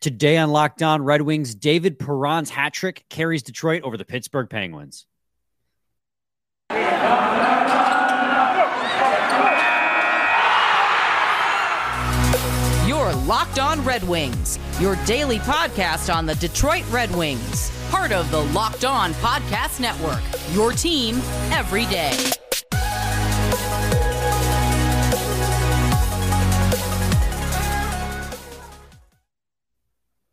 Today on Locked On Red Wings, David Perron's hat trick carries Detroit over the Pittsburgh Penguins. Your Locked On Red Wings, your daily podcast on the Detroit Red Wings, part of the Locked On Podcast Network. Your team every day.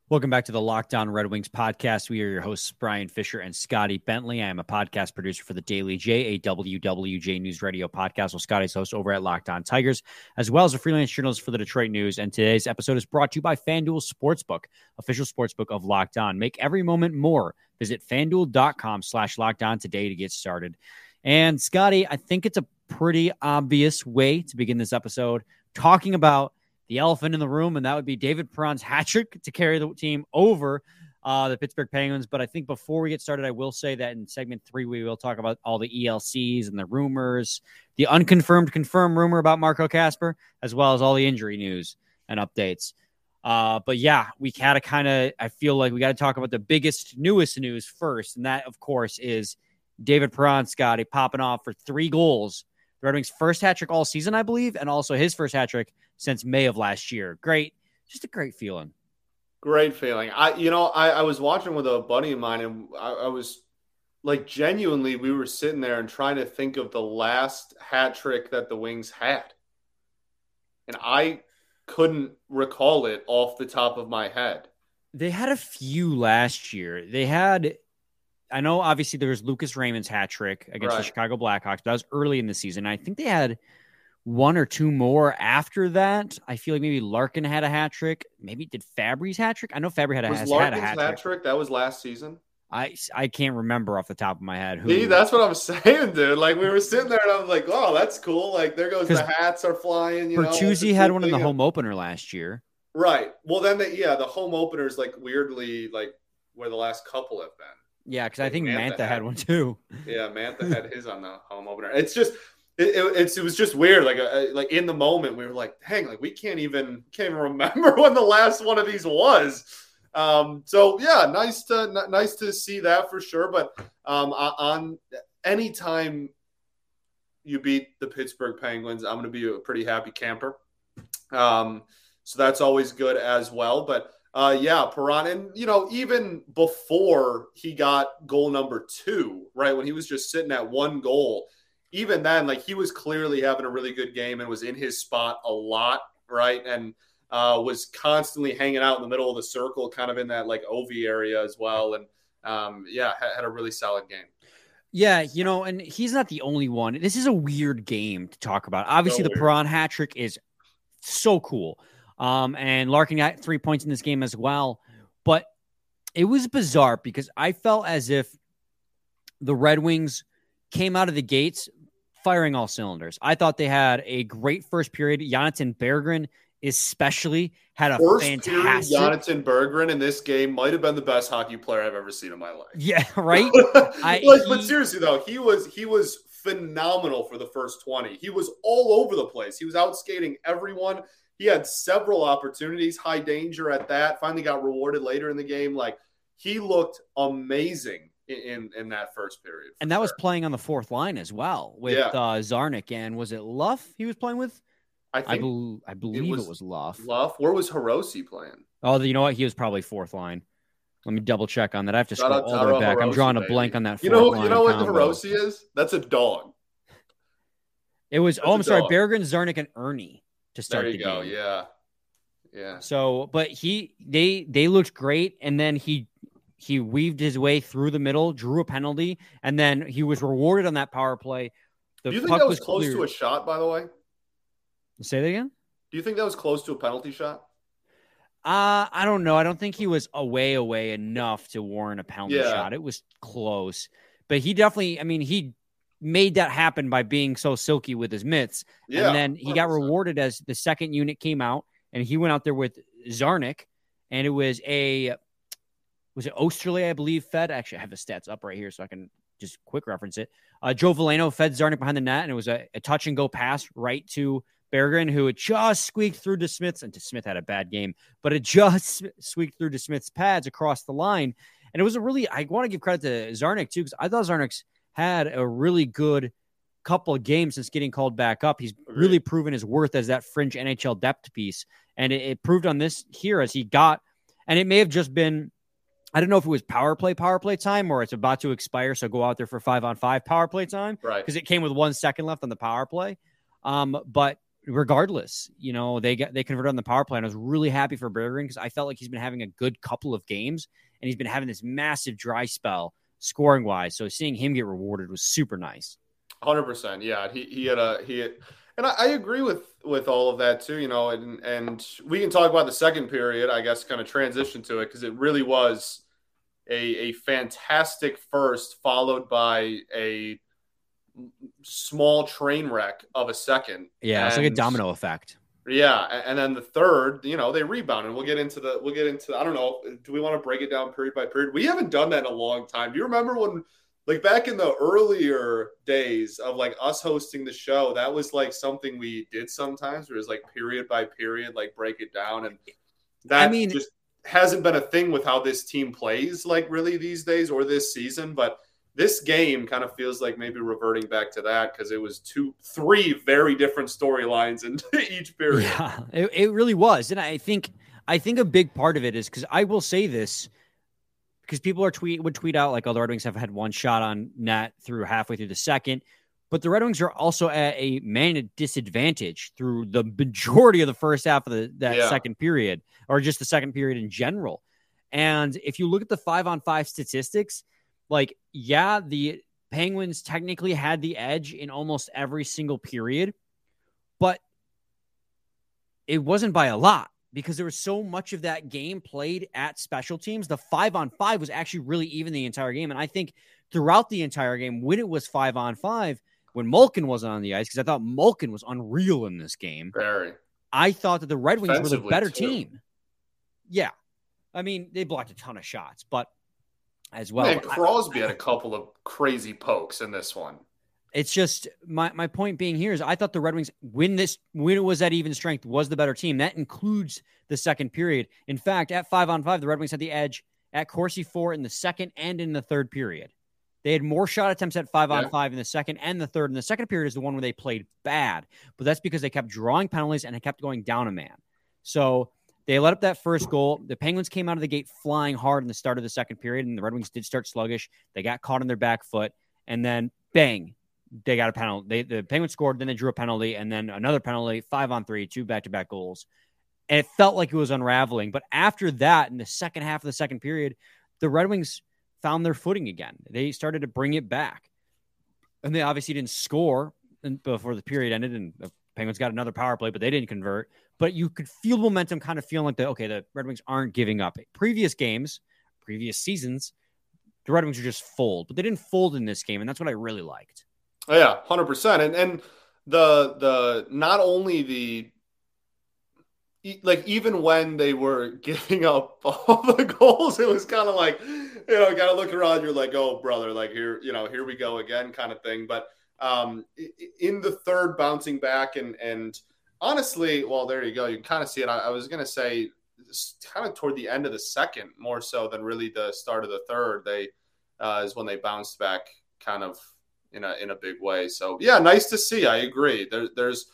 Welcome back to the Locked On Red Wings podcast. We are your hosts, Brian Fisher and Scotty Bentley. I am a podcast producer for the Daily J, a WWJ News Radio podcast. Well, Scotty's host over at Locked On Tigers, as well as a freelance journalist for the Detroit News. And today's episode is brought to you by FanDuel Sportsbook, official sportsbook of Locked On. Make every moment more. Visit fanduel.com slash locked on today to get started. And Scotty, I think it's a pretty obvious way to begin this episode talking about the elephant in the room, and that would be David Perron's hat trick to carry the team over uh, the Pittsburgh Penguins. But I think before we get started, I will say that in segment three, we will talk about all the ELCs and the rumors, the unconfirmed, confirmed rumor about Marco Kasper, as well as all the injury news and updates. Uh, but yeah, we to kind of, I feel like we got to talk about the biggest, newest news first. And that, of course, is David Perron, Scotty, popping off for three goals. Red Wings' first hat trick all season, I believe, and also his first hat trick since May of last year. Great, just a great feeling. Great feeling. I, you know, I, I was watching with a buddy of mine, and I, I was like, genuinely, we were sitting there and trying to think of the last hat trick that the Wings had, and I couldn't recall it off the top of my head. They had a few last year. They had I know obviously there was Lucas Raymond's hat trick against right. the Chicago Blackhawks, but that was early in the season. I think they had one or two more after that. I feel like maybe Larkin had a hat trick. Maybe did Fabbri's hat trick? I know Fabbri had a, was had a hat, trick. That was last season. I, I can't remember off the top of my head. Who. See, that's what I'm saying, dude. Like we were sitting there, and I was like, "Oh, that's cool." Like there goes the hats are flying. You Bertuzzi know, had one in the home opener last year. Right. Well, then the, yeah, the home openers like weirdly like where the last couple have been. Yeah, because I think Mantha, Mantha had, had, one too. Yeah, Mantha had his on the home opener. It's just it, it, it was just weird. Like uh, like in the moment, we were like, "Hang, like we can't even can't even remember when the last one of these was." Um, so yeah, nice to n- nice to see that for sure. But um, on anytime you beat the Pittsburgh Penguins, I'm going to be a pretty happy camper. Um, so that's always good as well. But uh, yeah, Perron, and you know, even before he got goal number two, right when he was just sitting at one goal, even then, like he was clearly having a really good game and was in his spot a lot, right, and uh, was constantly hanging out in the middle of the circle, kind of in that like OV area as well, and um, yeah, had a really solid game. Yeah, you know, and he's not the only one. This is a weird game to talk about. Obviously, so the Perron hat trick is so cool. Um, and Larkin got three points in this game as well. But it was bizarre because I felt as if the Red Wings came out of the gates firing all cylinders. I thought they had a great first period. Jonatan Berggren especially had a first fantastic period, Jonatan Berggren in this game might have been the best hockey player I've ever seen in my life. Yeah, right. I, like, he, but seriously though, he was he was phenomenal for the first 20. He was all over the place. He was out skating everyone. He had several opportunities, high danger at that. Finally got rewarded later in the game. Like he looked amazing in in, that first period. And that sure. was playing on the fourth line as well with yeah. uh, Czarnik and was it Luff he was playing with? I think I, be- I believe it was, it was Luff. Luff. Where was Hirose playing? Oh, you know what? He was probably fourth line. Let me double check on that. I have to scroll all the way back. Hirose, I'm drawing a blank on that. You know, you know what the Hirose is? That's a dog. It was. That's oh, I'm sorry. Berggren, Czarnik, and Erne to start there you the go. game. Yeah. Yeah. So, but he they they looked great, and then he he weaved his way through the middle, drew a penalty, and then he was rewarded on that power play. The Do you think that was, was close cleared. to a shot? By the way, say that again. Do you think that was close to a penalty shot? Uh, I don't know. I don't think he was away away enough to warrant a penalty yeah. shot. It was close, but he definitely. I mean, he made that happen by being so silky with his mitts. Yeah, and then he 100%. got rewarded as the second unit came out and he went out there with Czarnik and it was a was it Oesterle, I believe, fed. Actually, I have the stats up right here so I can just quick reference it. Uh, Joe Veleno fed Czarnik behind the net, and it was a, a touch and go pass right to Berggren, who had just squeaked through DeSmith's, and DeSmith had a bad game, but it just squeaked through DeSmith's pads across the line. And it was a really, I want to give credit to Czarnik too, because I thought Czarnik's had a really good couple of games since getting called back up. He's really proven his worth as that fringe NHL depth piece. And it, it proved on this here as he got, and it may have just been I don't know if it was power play, power play time, or it's about to expire. So go out there for five on five power play time. Right. Because it came with one second left on the power play. Um, but regardless, you know, they got they converted on the power play. And I was really happy for Berggren because I felt like he's been having a good couple of games and he's been having this massive dry spell scoring wise. So seeing him get rewarded was super nice. Hundred percent. Yeah. He he had a he had and I, I, agree with with all of that too. You know, and and we can talk about the second period. I guess kind of transition to it because it really was a, a fantastic first, followed by a small train wreck of a second. Yeah, and, it's like a domino effect. Yeah, and then the third, you know, they rebound, and we'll get into the we'll get into. I don't know. Do we want to break it down period by period? We haven't done that in a long time. Do you remember when, like back in the earlier days of like us hosting the show, that was like something we did sometimes. Where it was like period by period, like break it down, and that I mean, just hasn't been a thing with how this team plays, like really these days or this season. But this game kind of feels like maybe reverting back to that because it was two, three very different storylines in each period. Yeah, it, it really was, and I think I think a big part of it is because I will say this because people are tweet would tweet out like, "Oh, the Red Wings have had one shot on net through halfway through the second. But the Red Wings are also at a man disadvantage through the majority of the first half of the, that yeah. second period, or just the second period in general. And if you look at the five on five statistics, like, yeah, the Penguins technically had the edge in almost every single period, but it wasn't by a lot because there was so much of that game played at special teams. The five on five was actually really even the entire game. And I think throughout the entire game, when it was five on five, when Malkin wasn't on the ice because I thought Malkin was unreal in this game. Very. I thought that the Red Wings were the better too. team. Yeah. I mean, they blocked a ton of shots, but as well. Man, Crosby I, had a couple of crazy pokes in this one. It's just my, my point being here is I thought the Red Wings when this when it was at even strength was the better team. That includes the second period. In fact, at five on five, the Red Wings had the edge at Corsi for in the second and in the third period. They had more shot attempts at five on five in the second and the third. And the second period is the one where they played bad, but that's because they kept drawing penalties and they kept going down a man. So they let up that first goal. The Penguins came out of the gate flying hard in the start of the second period, and the Red Wings did start sluggish. They got caught on their back foot, and then bang, they got a penalty. They, the Penguins scored, then they drew a penalty, and then another penalty, five on three, two back to back goals. And it felt like it was unraveling. But after that, in the second half of the second period, the Red Wings found their footing again. They started to bring it back. And they obviously didn't score before the period ended, and Penguins got another power play, but they didn't convert. But you could feel momentum kind of feeling like the okay, the Red Wings aren't giving up. Previous games, previous seasons, the Red Wings are just fold, but they didn't fold in this game, and that's what I really liked. Oh, yeah, hundred percent. And and the the not only the like even when they were giving up all the goals, it was kind of like, you know, got to look around. You're like, oh, brother, like here, you know, here we go again, kind of thing. But um, in the third, bouncing back and and honestly, well, there you go. You can kind of see it. I, I was gonna say, kind of toward the end of the second, more so than really the start of the third. They uh, is when they bounced back, kind of in a in a big way. So yeah, nice to see. I agree. There, there's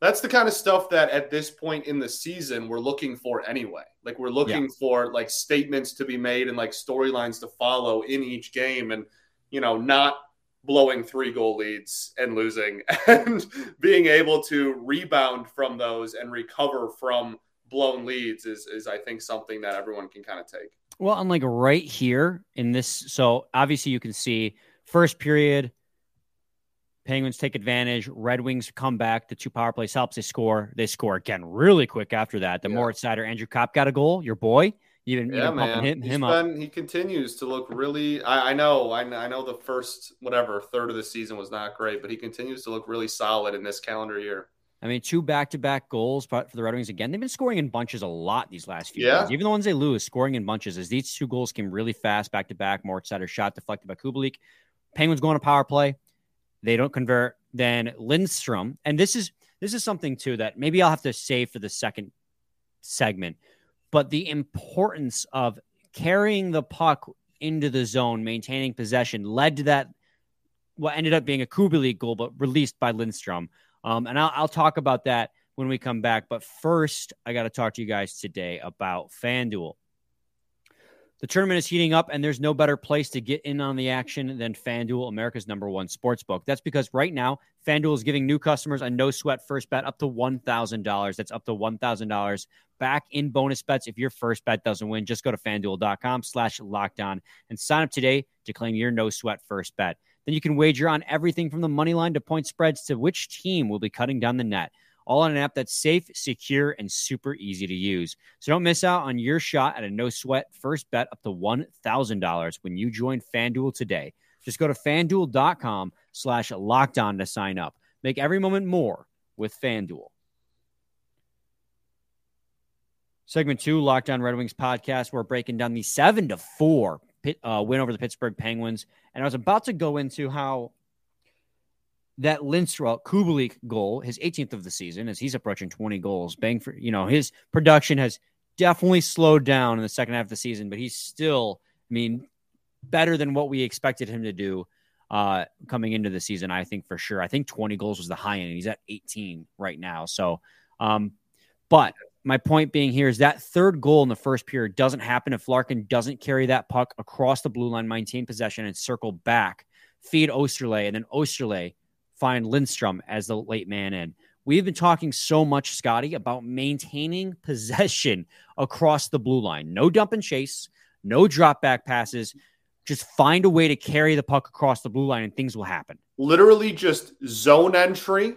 that's the kind of stuff that at this point in the season we're looking for anyway. Like we're looking yeah. for like statements to be made and like storylines to follow in each game and you know, not blowing three goal leads and losing and being able to rebound from those and recover from blown leads is is I think something that everyone can kind of take. Well, I'm like right here in this so obviously you can see first period Penguins take advantage. Red Wings come back. The two power plays helps. They score. They score again really quick after that. The yeah. Moritz Seider, Andrew Copp got a goal. Your boy. Even, yeah, man. Him, him been, he continues to look really. I, I know. I, I, know the first whatever third of the season was not great, but he continues to look really solid in this calendar year. I mean, two back-to-back goals for the Red Wings again. They've been scoring in bunches a lot these last few yeah. Even the ones they lose, scoring in bunches. As these two goals came really fast back-to-back. Moritz Seider shot deflected by Kubalik. Penguins going to power play. They don't convert. Then Lindstrom, and this is this is something too that maybe I'll have to save for the second segment, but the importance of carrying the puck into the zone, maintaining possession, led to that what ended up being a Kubalik goal, but released by Lindstrom. Um, and I'll, I'll talk about that when we come back. But first, I got to talk to you guys today about FanDuel. The tournament is heating up, and there's no better place to get in on the action than FanDuel, America's number one sports book. That's because right now, FanDuel is giving new customers a no sweat first bet up to $1,000. That's up to $1,000 back in bonus bets if your first bet doesn't win. Just go to fanduel.com slash locked on and sign up today to claim your no sweat first bet. Then you can wager on everything from the money line to point spreads to which team will be cutting down the net all on an app that's safe, secure, and super easy to use. So don't miss out on your shot at a no sweat first bet up to $1,000 when you join FanDuel today. Just go to fanduel.com slash locked on to sign up. Make every moment more with FanDuel. Segment two, Locked On Red Wings podcast. We're breaking down the seven to four uh, win over the Pittsburgh Penguins. And I was about to go into how that Lindstrom Kubalik goal, his 18th of the season, as he's approaching 20 goals. Bang for you know his production has definitely slowed down in the second half of the season, but he's still, I mean, better than what we expected him to do uh, coming into the season. I think for sure. I think 20 goals was the high end. He's at 18 right now. So, um, but my point being here is that third goal in the first period doesn't happen if Larkin doesn't carry that puck across the blue line, maintain possession, and circle back, feed Oesterle, and then Oesterle find Lindstrom as the late man in. We've been talking so much, Scotty, about maintaining possession across the blue line. No dump and chase, no drop back passes. Just find a way to carry the puck across the blue line and things will happen. Literally just zone entry.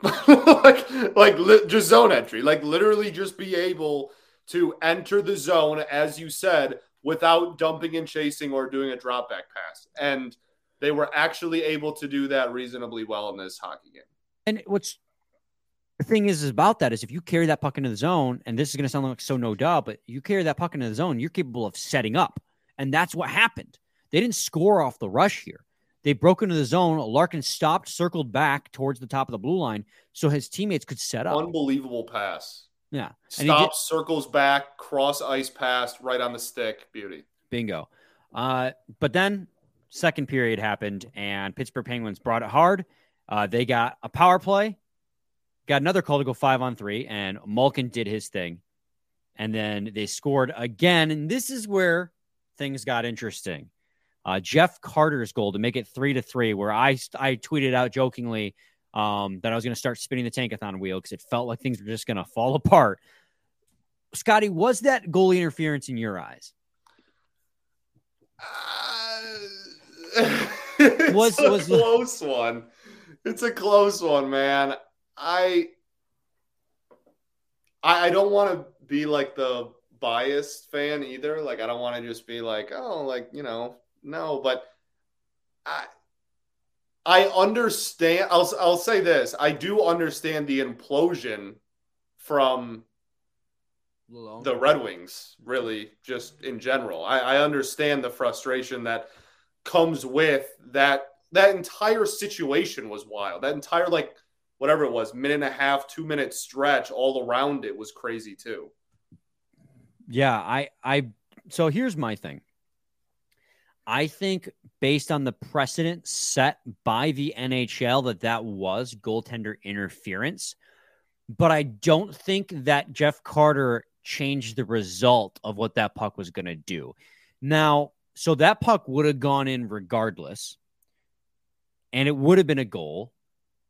like like li- just zone entry. Like literally just be able to enter the zone as you said without dumping and chasing or doing a drop back pass. And they were actually able to do that reasonably well in this hockey game. And what's the thing is, is about that is if you carry that puck into the zone, and this is going to sound like so no doubt, but you carry that puck into the zone, you're capable of setting up. And that's what happened. They didn't score off the rush here. They broke into the zone. Larkin stopped, circled back towards the top of the blue line so his teammates could set up. Unbelievable pass. Yeah. Stops, circles back, cross ice pass right on the stick. Beauty. Bingo. Uh, but then second period happened and Pittsburgh Penguins brought it hard. Uh, they got a power play, got another call to go five on three, and Malkin did his thing. And then they scored again. And this is where things got interesting. Uh, Jeff Carter's goal to make it three to three, where I, I tweeted out jokingly um, that I was going to start spinning the tankathon wheel because it felt like things were just going to fall apart. Scotty, was that goalie interference in your eyes? Was a was close the... one. It's a close one, man. I I, I don't want to be like the biased fan either. Like I don't want to just be like, oh, like you know, no. But I I understand. I'll I'll say this. I do understand the implosion from the Red Wings. Really, just in general, I, I understand the frustration that comes with that that entire situation was wild. That entire like whatever it was, minute and a half, two minute stretch all around it was crazy too. Yeah, I I so here's my thing. I think based on the precedent set by the NHL that that was goaltender interference, but I don't think that Jeff Carter changed the result of what that puck was going to do. Now, so that puck would have gone in regardless, and it would have been a goal.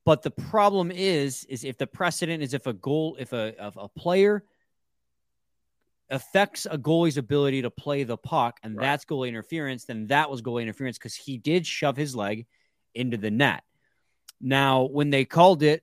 But the problem is, is if the precedent is if a goal, if a if a player affects a goalie's ability to play the puck, and right. that's goalie interference, then that was goalie interference because he did shove his leg into the net. Now, when they called it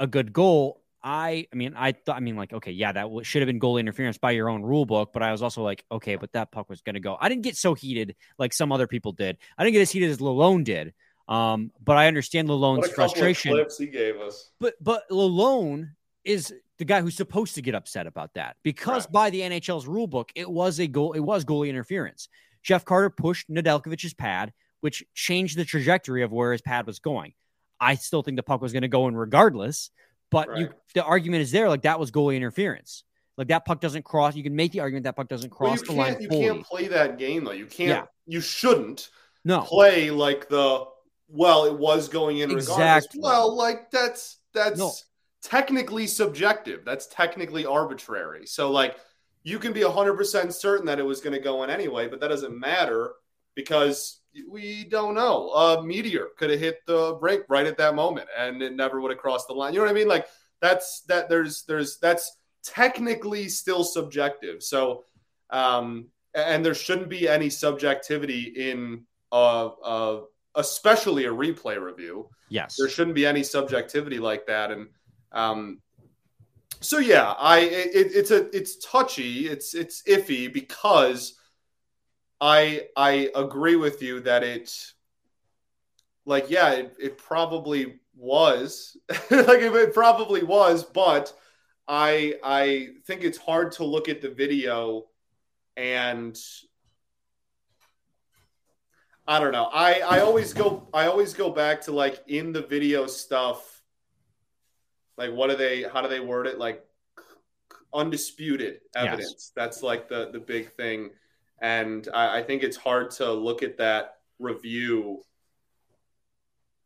a good goal, I, I mean, I thought, I mean, like, okay, yeah, that w- should have been goal interference by your own rule book, but I was also like, okay, but that puck was going to go. I didn't get so heated like some other people did. I didn't get as heated as Lalonde did. Um, but I understand Lalonde's frustration. clips he gave us. But but Lalonde is the guy who's supposed to get upset about that because right. by the NHL's rule book, it was a goal. It was goalie interference. Jeff Carter pushed Nedeljkovic's pad, which changed the trajectory of where his pad was going. I still think the puck was going to go in regardless, But Right. you, the argument is there, like that was goalie interference. Like that puck doesn't cross. You can make the argument that puck doesn't cross you the line can't, you fully. can't play that game though. You can't. Yeah. You shouldn't no, play like the well. It was going in regardless. Exactly. Well, like that's that's No. technically subjective. That's technically arbitrary. So like you can be hundred percent certain that it was going to go in anyway, but that doesn't matter because we don't know. A meteor could have hit the brake right at that moment, and it never would have crossed the line. You know what I mean? Like that's that. There's there's that's technically still subjective. So, um, and there shouldn't be any subjectivity in uh, uh, especially a replay review. yes, There shouldn't be any subjectivity like that. And um, so, yeah, I it, it's a it's touchy. It's it's iffy because I I agree with you that it like yeah it, it probably was like it, it probably was but i i think it's hard to look at the video and i don't know. I i always go i always go back to like in the video stuff like what do they how do they word it? Like undisputed Yes. evidence that's like the the big thing and I, I think it's hard to look at that review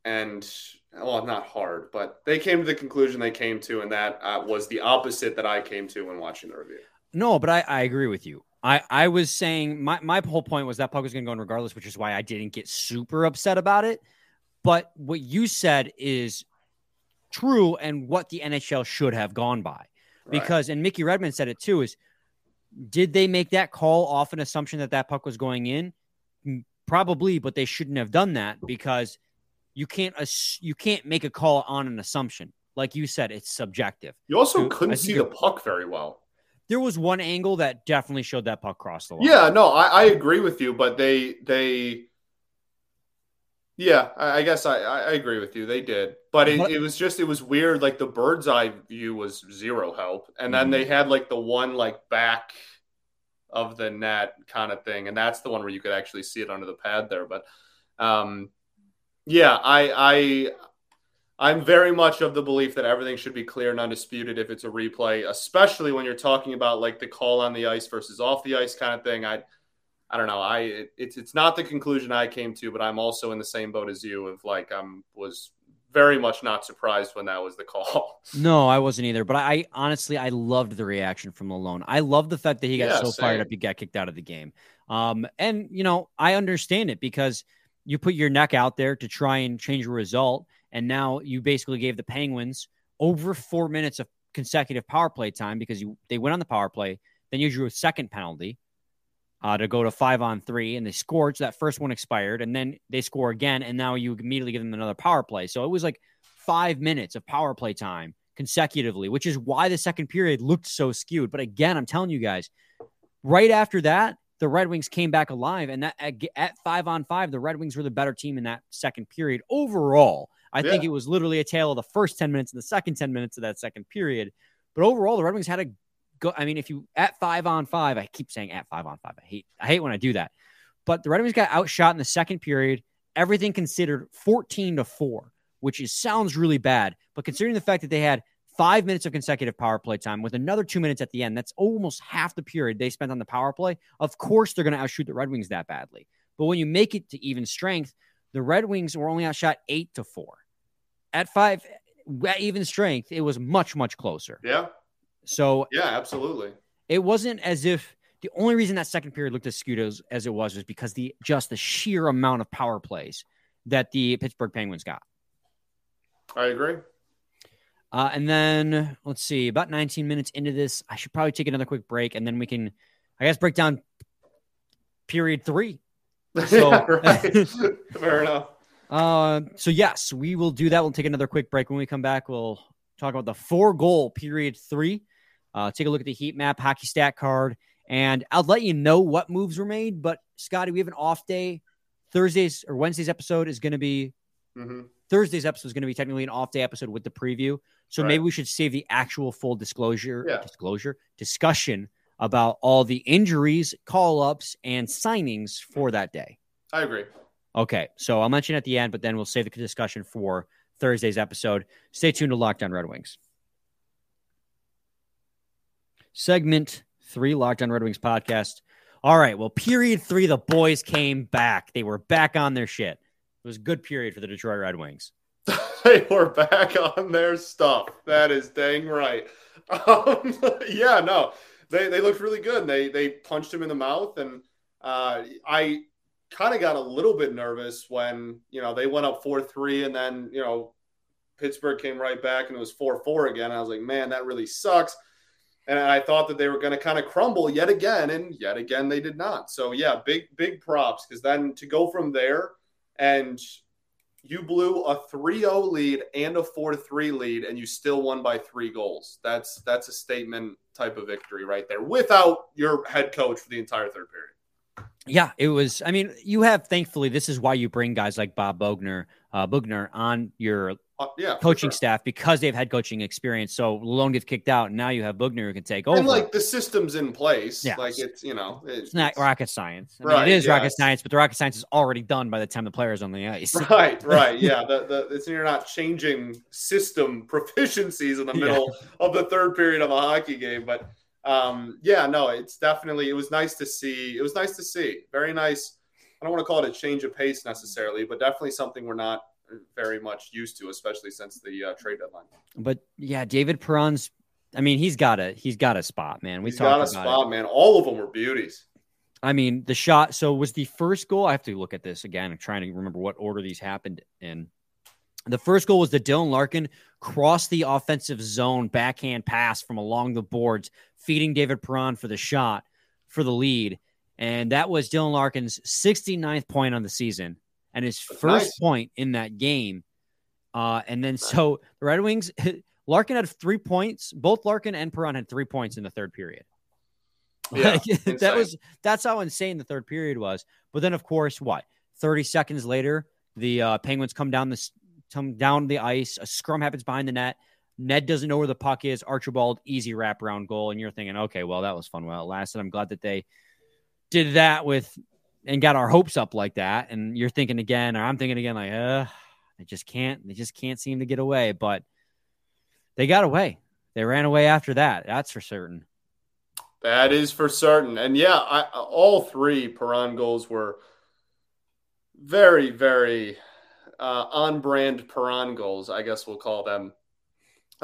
and well not hard but they came to the conclusion they came to and that uh, was the opposite that i came to when watching the review no, but I, I agree with you. I, I was saying my, my whole point was that puck was going to go in regardless, which is why I didn't get super upset about it. But what you said is true and what the NHL should have gone by. Right. Because, and Mickey Redmond said it too, is did they make that call off an assumption that that puck was going in? Mm, Probably, but they shouldn't have done that because you can't ass- you can't make a call on an assumption. Like you said, it's subjective. you also Dude, I couldn't see the puck very well There was one angle that definitely showed that puck cross the line. yeah no i, I agree with you but they they yeah i, I guess I, I agree with you. They did. But it, it was just it was weird like the bird's eye view was zero help. And then Mhm. they had like the one like back of the net kind of thing. And that's the one where you could actually see it under the pad there. But um yeah i i i'm very much of the belief that everything should be clear and undisputed if it's a replay especially when you're talking about like the call on the ice versus off the ice kind of thing. I i don't know i it, it's it's not the conclusion i came to but i'm also in the same boat as you of like i'm was very much not surprised when that was the call No, I wasn't either. But I honestly, I loved the reaction from Malone. I love the fact that he got Yeah, so fired up, he got kicked out of the game. Um, and you know, I understand it because you put your neck out there to try and change a result, and now you basically gave the Penguins over four minutes of consecutive power play time because you they went on the power play, then you drew a second penalty. Uh, to go to five on three, and they scored. So that first one expired, and then they score again, and now you immediately give them another power play. So it was like five minutes of power play time consecutively, which is why the second period looked so skewed. But again, I'm telling you guys, right after that, the Red Wings came back alive, and that at, at five on five, the Red Wings were the better team in that second period overall. I think it was literally a tale of the first ten minutes and the second ten minutes of that second period. But overall, the Red Wings had a go. I mean, if you at five on five, I keep saying at five on five. I hate I hate when I do that. But the Red Wings got outshot in the second period. Everything considered, fourteen to four, which is sounds really bad. But considering the fact that they had five minutes of consecutive power play time with another two minutes at the end, that's almost half the period they spent on the power play. Of course, they're going to outshoot the Red Wings that badly. But when you make it to even strength, the Red Wings were only outshot eight to four. At five, at even strength, it was much much closer. yeah So yeah absolutely it wasn't as if the only reason that second period looked as skewed as, as it was was because the just the sheer amount of power plays that the Pittsburgh Penguins got. i agree Uh, and then let's see, about 19 minutes into this, I should probably take another quick break, and then we can, I guess, break down period three. So- Yeah, right. fair enough Uh, so yes, we will do that. We'll take another quick break. When we come back, we'll talk about the four goal period three. Uh, take a look at the heat map, hockey stat card, and I'll let you know what moves were made. But Scotty, we have an off day. Thursday's or Wednesday's episode is going to be Mhm. Thursday's episode is going to be technically an off day episode with the preview. So Right. maybe we should save the actual full disclosure, Yeah. disclosure discussion about all the injuries, call ups, and signings for that day. i agree Okay, so I'll mention at the end, but then we'll save the discussion for Thursday's episode. Stay tuned to Locked On Red Wings. Segment three, Locked on Red Wings podcast. All right. Well, period three, the boys came back. They were back on their shit. It was a good period for the Detroit Red Wings. they were back on their stuff. That is dang right. Um, yeah, no, they, they looked really good. They they punched him in the mouth, and uh, I kind of got a little bit nervous when you know they went up four three, and then you know Pittsburgh came right back and it was four four again. I was like, man, that really sucks. And I thought that they were going to kind of crumble yet again, and yet again they did not. So yeah, big big props because then to go from there and you blew a 3-0 lead and a 4-3 lead and you still won by 3 goals. That's that's a statement type of victory right there without your head coach for the entire third period. Yeah, it was I mean, you have thankfully this is why you bring guys like Bob Boughner, uh Boughner on your uh, yeah, coaching sure. staff because they've had coaching experience. So Lalonde gets kicked out, and now you have Boughner who can take over. And like the system's in place. Yeah. Like it's you know it's, it's not rocket science. I mean, Right, it is yeah, rocket science, but the rocket science is already done by the time the player's on the ice. Right, right, yeah. The, the it's you're not changing system proficiencies in the Yeah. middle of the third period of a hockey game, but um, yeah, no, it's definitely it was nice to see. It was nice to see. Very nice. I don't want to call it a change of pace necessarily, but definitely something we're not very much used to, especially since the uh, trade deadline. But yeah, David Perron's. I mean, he's got a he's got a spot, man. We He's talked got a about spot, it. man. All of them were beauties. I mean, the shot. So was the first goal. I have to look at this again. I'm trying to remember what order these happened in. The first goal was the Dylan Larkin cross the offensive zone backhand pass from along the boards, feeding David Perron for the shot for the lead. And that was Dylan Larkin's 69th point on the season and his That's first nice. point in that game. Uh, and then so the Red Wings, Larkin had three points. Both Larkin and Perron had three points in the third period. Yeah, Like, that was that's how insane the third period was. But then, of course, what? Thirty seconds later, the uh, Penguins come down this come down the ice. A scrum happens behind the net. Ned doesn't know where the puck is. Archibald easy wraparound goal, and you're thinking, okay, well, that was fun while it lasted. I'm glad that they did that with and got our hopes up like that. And you're thinking again, or I'm thinking again, like, uh, they just can't, they just can't seem to get away. But they got away. They ran away after that. That's for certain. That is for certain. And yeah, I, all three Perron goals were very, very uh, on brand Perron goals, I guess we'll call them.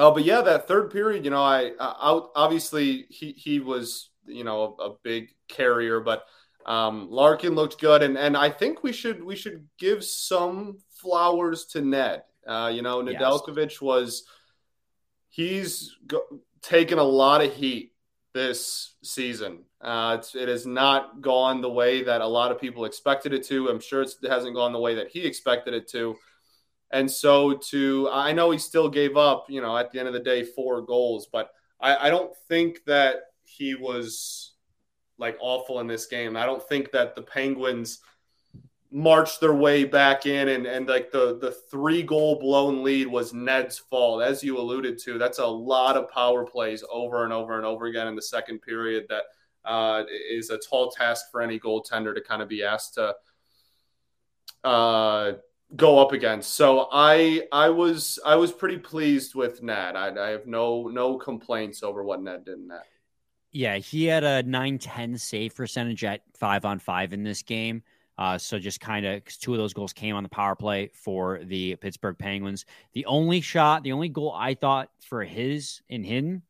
Oh, but yeah, that third period, you know, I, I obviously he, he was, you know, a, a big carrier, but um, Larkin looked good. And, and I think we should, we should give some flowers to Ned. Uh, you know, Yes. Nedeljkovic was, he's go- taken a lot of heat this season. Uh, it's, it has not gone the way that a lot of people expected it to. I'm sure it's, it hasn't gone the way that he expected it to. And so, to I know he still gave up, you know, at the end of the day, four goals, but I, I don't think that he was like awful in this game. I don't think that the Penguins marched their way back in and, and like the the three goal blown lead was Ned's fault. As you alluded to, that's a lot of power plays over and over and over again in the second period that uh, is a tall task for any goaltender to kind of be asked to uh, go up against. So I I was I was pretty pleased with Ned. I, I have no no complaints over what Ned did in that. Yeah, he had a 9-10 save percentage at five on five in this game. Uh, so just kind of two of those goals came on the power play for the Pittsburgh Penguins. The only shot, the only goal I thought for his in him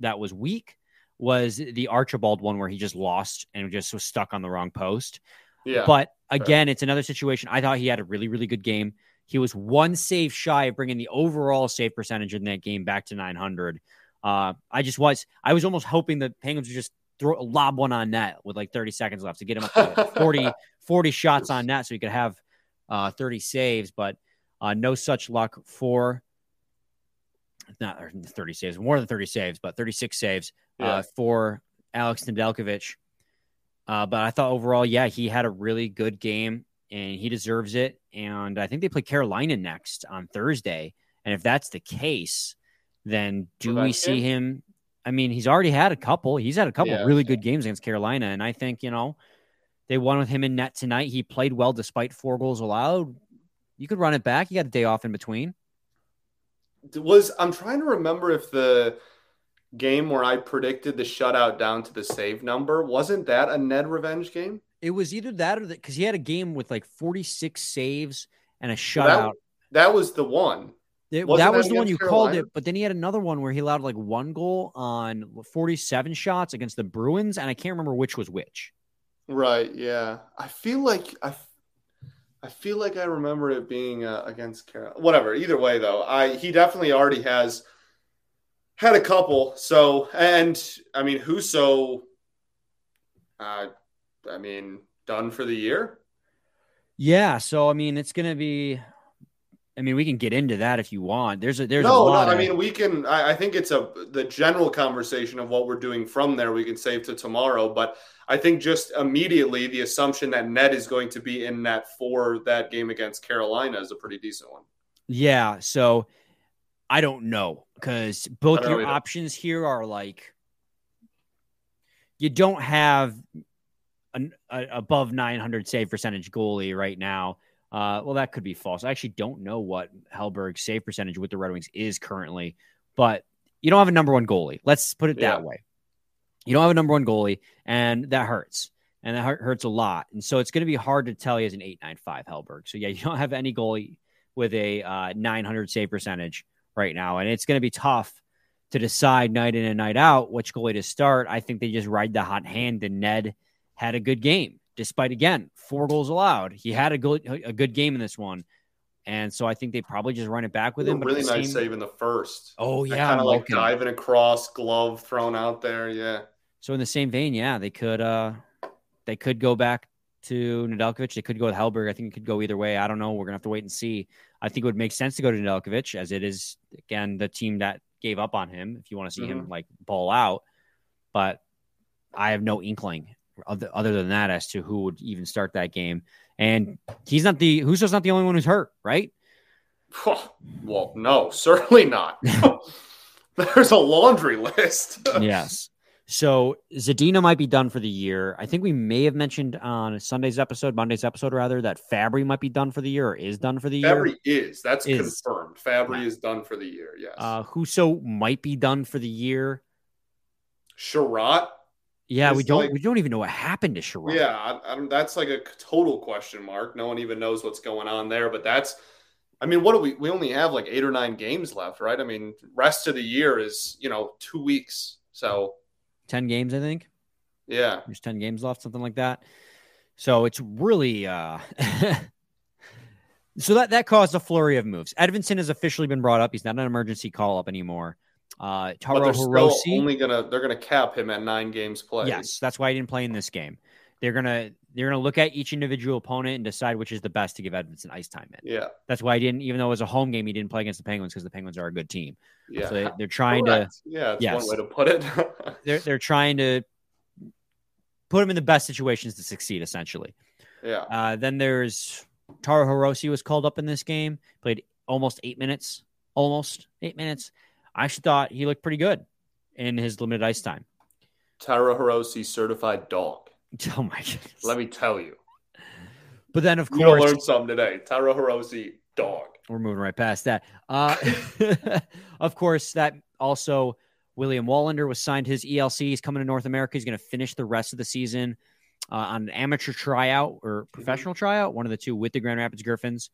that was weak was the Archibald one where he just lost and just was stuck on the wrong post. Yeah, But again, it's another situation. I thought he had a really, really good game. He was one save shy of bringing the overall save percentage in that game back to 900. Uh, I just was, I was almost hoping the Penguins would just throw a lob one on net with like 30 seconds left to get him up to 40, 40 shots on net so he could have uh, 30 saves, but uh, no such luck for not 30 saves, more than 30 saves, but 36 saves Yeah. uh, for Alex Nedeljkovic. Uh, but I thought overall, yeah, he had a really good game and he deserves it. And I think they play Carolina next on Thursday. And if that's the case, then do we see him? I mean, he's already had a couple. He's had a couple Yeah. really good games against Carolina. And I think, you know, they won with him in net tonight. He played well despite four goals allowed. You could run it back. You got a day off in between. was I'm trying to remember if the game where I predicted the shutout down to the save number. Wasn't that a Ned revenge game? It was either that or that because he had a game with like 46 saves and a shutout. that was the one. It- that that was the one you called it, but then he had another one where he allowed like one goal on 47 shots against the Bruins, and I can't remember which was which. Right. Yeah. I feel like I. I feel like I remember it being uh, against Carol. Whatever. Either way, though, I he definitely already has had a couple. So, and I mean, Husso. Uh, I mean, done for the year. Yeah, so I mean, it's gonna be. I mean, we can get into that if you want. There's a there's a no, no. lot. I of- mean, we can. I, I think it's a the general conversation of what we're doing from there. We can save to tomorrow, but I think just immediately the assumption that Ned is going to be in that for that game against Carolina is a pretty decent one. Yeah, so I don't know because both your either. options here are like you don't have an a, above 900 save percentage goalie right now. Uh, well, that could be false. I actually don't know what Hellberg's save percentage with the Red Wings is currently, but you don't have a number one goalie. Let's put it that Yeah. way. You don't have a number one goalie, and that hurts. And that hurts a lot. And so it's going to be hard to tell you as an 895 Hellberg. So, yeah, you don't have any goalie with a uh, 900 save percentage right now. And it's going to be tough to decide night in and night out which goalie to start. I think they just ride the hot hand, and Ned had a good game, despite, again, four goals allowed. He had a good, a good game in this one. And so I think they probably just run it back with him. but really nice same- save in the first. Oh, yeah. kind of like diving across, glove thrown out there. Yeah. So in the same vein, yeah, they could uh they could go back to Nedeljkovic. They could go with Hellberg. I think it could go either way. I don't know. We're gonna have to wait and see. I think it would make sense to go to Nedeljkovic as it is again the team that gave up on him. If you want to see him mm-hmm. like ball out, but I have no inkling other, other than that as to who would even start that game. And he's not the Husso's not the only one who's hurt, right? Well, no, certainly not. There's a laundry list. yes. So Zadina might be done for the year. I think we may have mentioned on Sunday's episode, Monday's episode rather, that Fabbri might be done for the year or is done for the year. Fabbri is. That's Is. confirmed. Fabbri Yeah. is done for the year. Yes. Uh, Husso might be done for the year. Sherratt. Yeah, we don't like- we don't even know what happened to Sherrod. Yeah, I, I don't, that's like a total question mark. No one even knows what's going on there. But that's, I mean, what do we? We only have like eight or nine games left, right? I mean, rest of the year is you know two weeks. So ten games, I think. yeah, There's ten games left, something like that. So it's really uh so that that caused a flurry of moves. Edvinsson has officially been brought up. He's not an emergency call up anymore. Uh but Taro they're still only gonna they're gonna cap him at nine games played. Yes, that's why he didn't play in this game. They're gonna they're gonna look at each individual opponent and decide which is the best to give Edvinsson ice time in. Yeah. That's why he didn't, even though it was a home game, he didn't play against the Penguins because the Penguins are a good team. Yeah. So they, they're trying to Correct. Yeah, it's Yes. one way to put it. they're they're trying to put him in the best situations to succeed, essentially. yeah. Uh, then there's Taro Hirose was called up in this game, played almost eight minutes, almost eight minutes. I actually thought he looked pretty good in his limited ice time. Taro Hirose certified dog. Oh my goodness! Let me tell you. But then, of You course, learn something today. Taro Hirose dog. we're moving right past that. Uh, of course, that also William Wallinder was signed his ELC. He's coming to North America. He's going to finish the rest of the season uh, on an amateur tryout or professional tryout, one of the two with the Grand Rapids Griffins.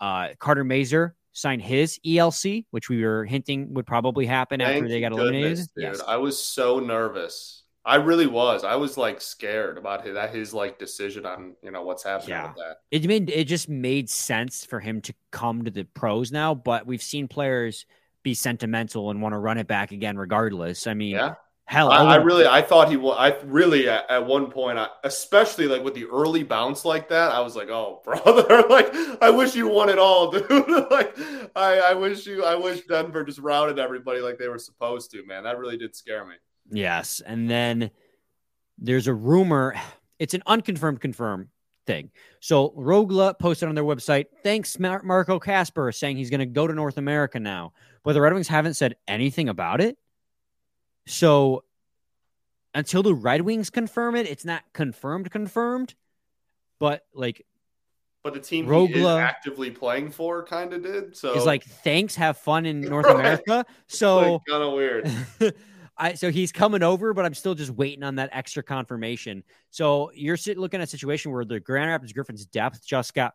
Uh, Carter Mazur signed his ELC, which we were hinting would probably happen after they got goodness, eliminated. dude. Yes. I was so nervous. I really was. I was like scared about his, that his like decision on you know what's happening Yeah. with that. it made it just made sense for him to come to the pros now, but we've seen players be sentimental and want to run it back again regardless. I mean, Yeah, hell, I, I really I thought he was. I really at, at one point, I, especially like with the early bounce like that, I was like, oh brother, like I wish you won it all, dude. like I, I wish you, I wish Denver just routed everybody like they were supposed to. Man, that really did scare me. Yes. And then there's a rumor, it's an unconfirmed confirmed thing. So Rögle posted on their website, thanks Mar- Marco Kasper saying he's going to go to North America now. But the Red Wings haven't said anything about it. So until the Red Wings confirm it, it's not confirmed confirmed. But like but the team he is Rögle- actively playing for kind of did. So Is like, thanks, have fun in North Right. America. So kind of weird. I so he's coming over, but I'm still just waiting on that extra confirmation. So you're sit, looking at a situation where the Grand Rapids Griffins depth just got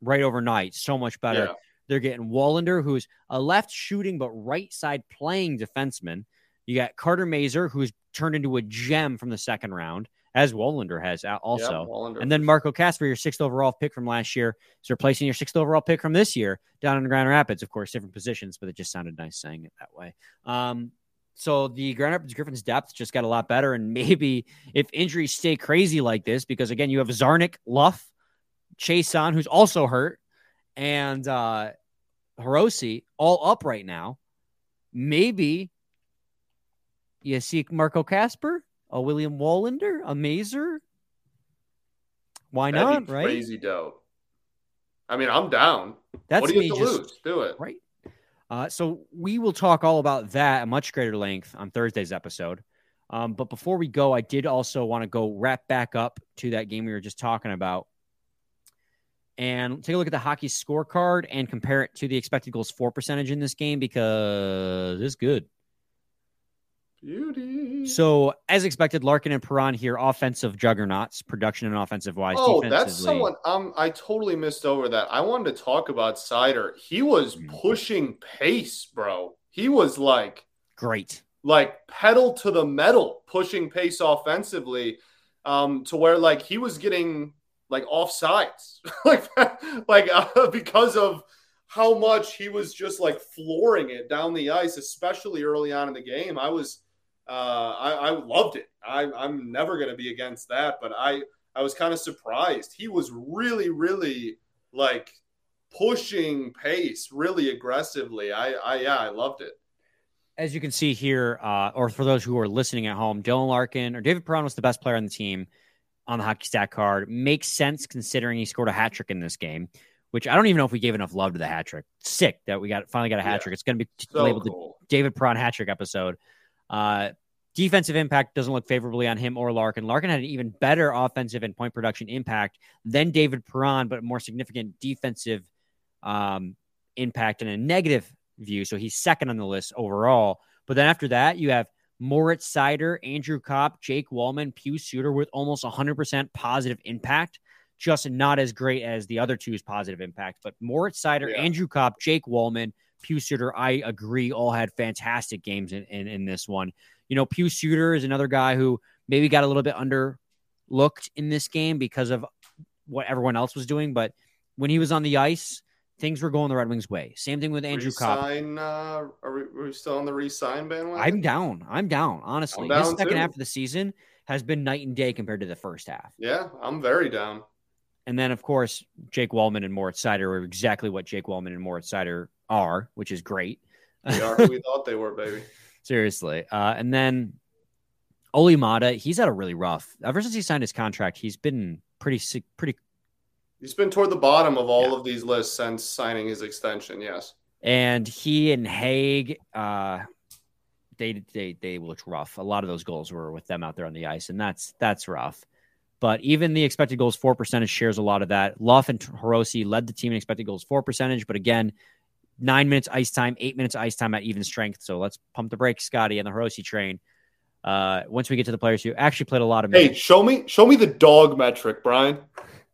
right overnight so much better. Yeah. They're getting Wallinder, who's a left shooting but right side playing defenseman. You got Carter Mazur, who's turned into a gem from the second round, as Wallinder has Yeah, also. Wallinder. And then Marco Kasper, your sixth overall pick from last year, is replacing your sixth overall pick from this year down in Grand Rapids. Of course, different positions, but it just sounded nice saying it that way. Um, so the Grand Rapids Griffins depth just got a lot better. And maybe if injuries stay crazy like this, because again, you have Czarnik, Luff, Chiasson, who's also hurt, and uh Hirose all up right now. Maybe you see Marco Kasper, a William Wallinder, a Mazur. Why That'd not? Right? Crazy dope. I mean, I'm down. That's what do you have to just lose? Do it. right. Uh, so we will talk all about that at much greater length on Thursday's episode. Um, but before we go, I did also want to go wrap back up to that game we were just talking about and take a look at the hockey scorecard and compare it to the expected goals for percentage in this game because it's good. Beauty. So, as expected, Larkin and Perron here, offensive juggernauts, production and offensive wise. Oh, that's someone. Um, I totally missed over that. I wanted to talk about Seider. He was Mhm. pushing pace, bro. He was like, great. like pedal to the metal, pushing pace offensively, um, to where like he was getting like offsides, like like uh, because of how much he was just like flooring it down the ice, especially early on in the game. I was, uh, I, I loved it. I, I'm never going to be against that, but I, I was kind of surprised. He was really, really like pushing pace really aggressively. I, I, yeah, I loved it. As you can see here, uh, or for those who are listening at home, Dylan Larkin or David Perron was the best player on the team on the hockey stat card. Makes sense considering he scored a hat trick in this game, which I don't even know if we gave enough love to the hat trick. Sick that we got finally got a hat Yeah. trick. It's going to be So labeled the. David Perron hat trick episode. Uh, defensive impact doesn't look favorably on him or Larkin. Larkin had an even better offensive and point production impact than David Perron, but a more significant defensive um, impact and a negative view. So he's second on the list overall. But then after that, you have Moritz Seider, Andrew Copp, Jake Walman, Pius Suter with almost 100% positive impact. Just not as great as the other two's positive impact. But Moritz Seider, Yeah. Andrew Copp, Jake Walman, Pius Suter, I agree, all had fantastic games in, in, in this one. You know, Pius Suter is another guy who maybe got a little bit underlooked in this game because of what everyone else was doing. But when he was on the ice, things were going the Red Wings' way. Same thing with Andrew Copp. Resign, uh, are, we, are we still on the resign bandwagon? I'm down. I'm down. Honestly, I'm this down, second too. half of the season has been night and day compared to the first half. Yeah, I'm very down. And then, of course, Jake Walman and Moritz Seider are exactly what Jake Walman and Moritz Seider are, which is great. They are who we thought they were, baby. Seriously. Uh, and then Olli Määttä, he's had a really rough. Ever since he signed his contract, he's been pretty sick, pretty. He's been toward the bottom of all Yeah. of these lists since signing his extension. Yes. And he and Haig, uh, they they they looked rough. A lot of those goals were with them out there on the ice, and that's that's rough. But even the expected goals for percentage shares a lot of that. Luff and Hirose led the team in expected goals for percentage, but again, nine minutes ice time, eight minutes ice time at even strength. So let's pump the brakes, Scotty, and the Hirose train. Uh, once we get to the players who actually played a lot of Hey, minutes. show me, show me the dog metric, Brian.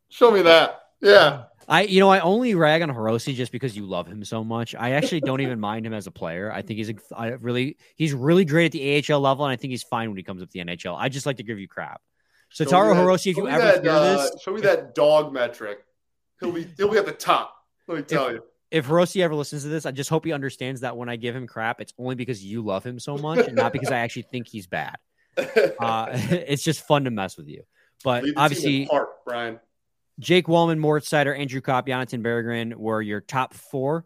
Show me that. Yeah. I, you know, I only rag on Hirose just because you love him so much. I actually don't even mind him as a player. I think he's a, I really, he's really great at the AHL level, and I think he's fine when he comes up to the NHL. I just like to give you crap. So Show Taro that- Hirose, if you ever that, hear uh, this, show me that dog metric. He'll be, he'll be at the top. Let me tell you. If Hirose ever listens to this, I just hope he understands that when I give him crap, it's only because you love him so much, and not because I actually think he's bad. Uh, it's just fun to mess with you. But obviously, apart, Brian. Jake Walman, Moritz Seider, Andrew Copp, Jonatan Berggren were your top four.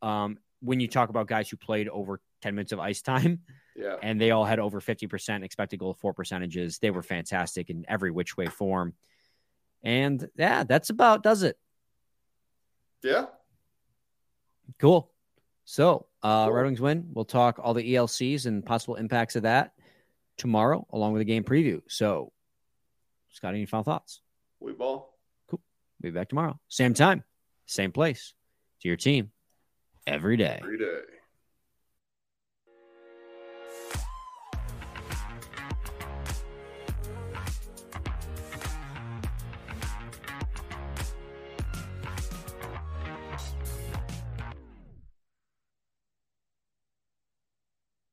Um, when you talk about guys who played over 10 minutes of ice time, Yeah. and they all had over 50% expected goal for percentages. They were fantastic in every which way form. And yeah, that's about does it. Yeah. Cool. So, uh, Cool. Red Wings win. We'll talk all the ELCs and possible impacts of that tomorrow, along with a game preview. So, Scott, any final thoughts? We ball. We'll be back tomorrow. Same time, same place. To your team every day. Every day.